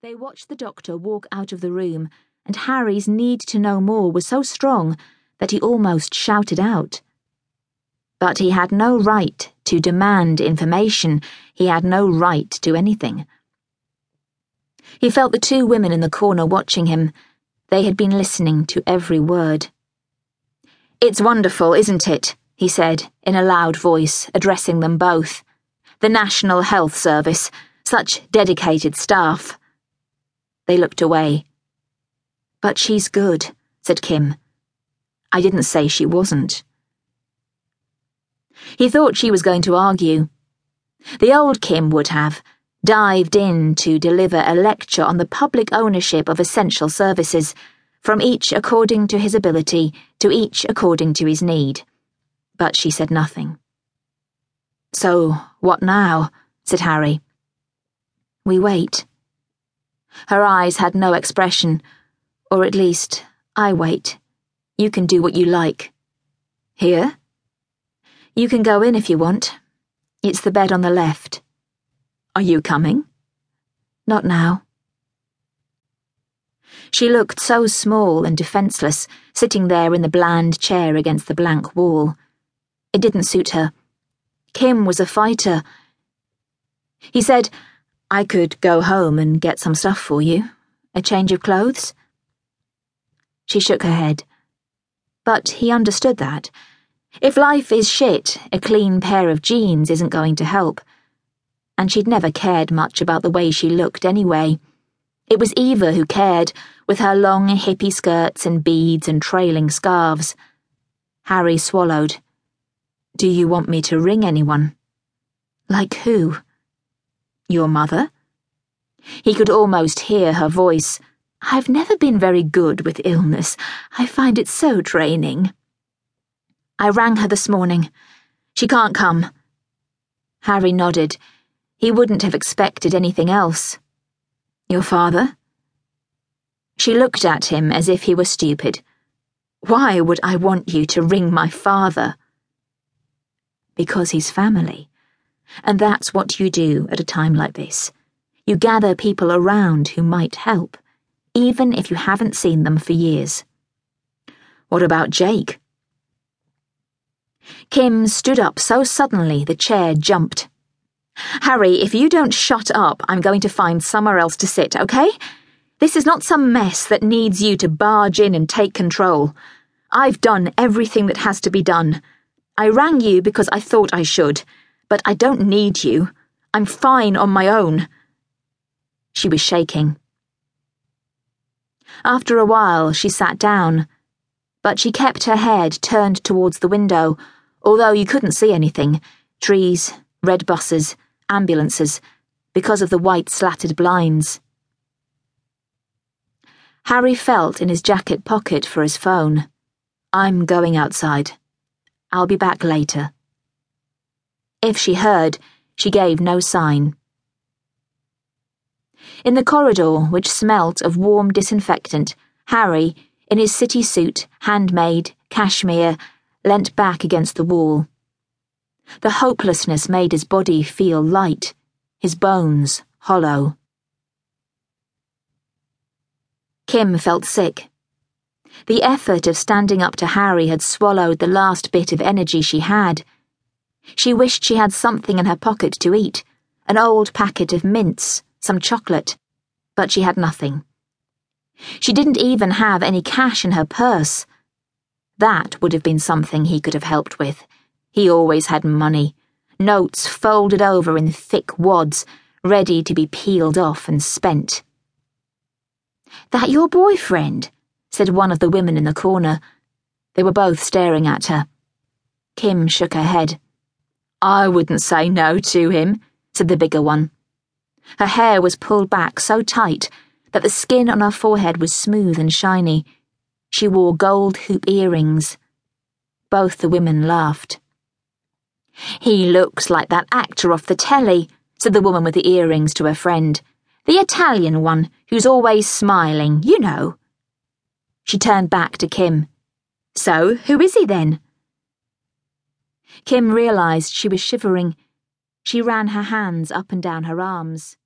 They watched the doctor walk out of the room, and Harry's need to know more was so strong that he almost shouted out. But he had no right to demand information, he had no right to anything. He felt the two women in the corner watching him. They had been listening to every word. It's wonderful, isn't it? he said, in a loud voice, addressing them both. The National Health Service, such dedicated staff. They looked away. But she's good, said Kim. I didn't say she wasn't. He thought she was going to argue. The old Kim would have dived in to deliver a lecture on the public ownership of essential services, from each according to his ability to each according to his need. But she said nothing. So, what now? said Harry. We wait. Her eyes had no expression, or at least, I wait. You can do what you like. Here? You can go in if you want. It's the bed on the left. Are you coming? Not now. She looked so small and defenceless, sitting there in the bland chair against the blank wall. It didn't suit her. Kim was a fighter. He said, I could go home and get some stuff for you. A change of clothes? She shook her head. But he understood that. If life is shit, a clean pair of jeans isn't going to help. And she'd never cared much about the way she looked anyway. It was Eva who cared, with her long hippie skirts and beads and trailing scarves. Harry swallowed. Do you want me to ring anyone? Like who? Your mother? He could almost hear her voice. I've never been very good with illness. I find it so draining. I rang her this morning. She can't come. Harry nodded. He wouldn't have expected anything else. Your father? She looked at him as if he were stupid. Why would I want you to ring my father? Because he's family. And that's what you do at a time like this. You gather people around who might help, even if you haven't seen them for years. What about Jake? Kim stood up so suddenly the chair jumped. Harry, if you don't shut up, I'm going to find somewhere else to sit, okay? This is not some mess that needs you to barge in and take control. I've done everything that has to be done. I rang you because I thought I should but I don't need you. I'm fine on my own. She was shaking. After a while, she sat down, but she kept her head turned towards the window, although you couldn't see anything trees, red buses, ambulances, because of the white slatted blinds. Harry felt in his jacket pocket for his phone. I'm going outside. I'll be back later. If she heard, she gave no sign. In the corridor, which smelt of warm disinfectant, Harry, in his city suit, handmade, cashmere, leant back against the wall. The hopelessness made his body feel light, his bones hollow. Kim felt sick. The effort of standing up to Harry had swallowed the last bit of energy she had. She wished she had something in her pocket to eat an old packet of mints, some chocolate, but she had nothing. She didn't even have any cash in her purse. That would have been something he could have helped with. He always had money, notes folded over in thick wads, ready to be peeled off and spent. That your boyfriend? said one of the women in the corner. They were both staring at her. Kim shook her head. I wouldn't say no to him, said the bigger one. Her hair was pulled back so tight that the skin on her forehead was smooth and shiny. She wore gold hoop earrings. Both the women laughed. He looks like that actor off the telly, said the woman with the earrings to her friend. The Italian one, who's always smiling, you know. She turned back to Kim. So, who is he then? Kim realized she was shivering. She ran her hands up and down her arms.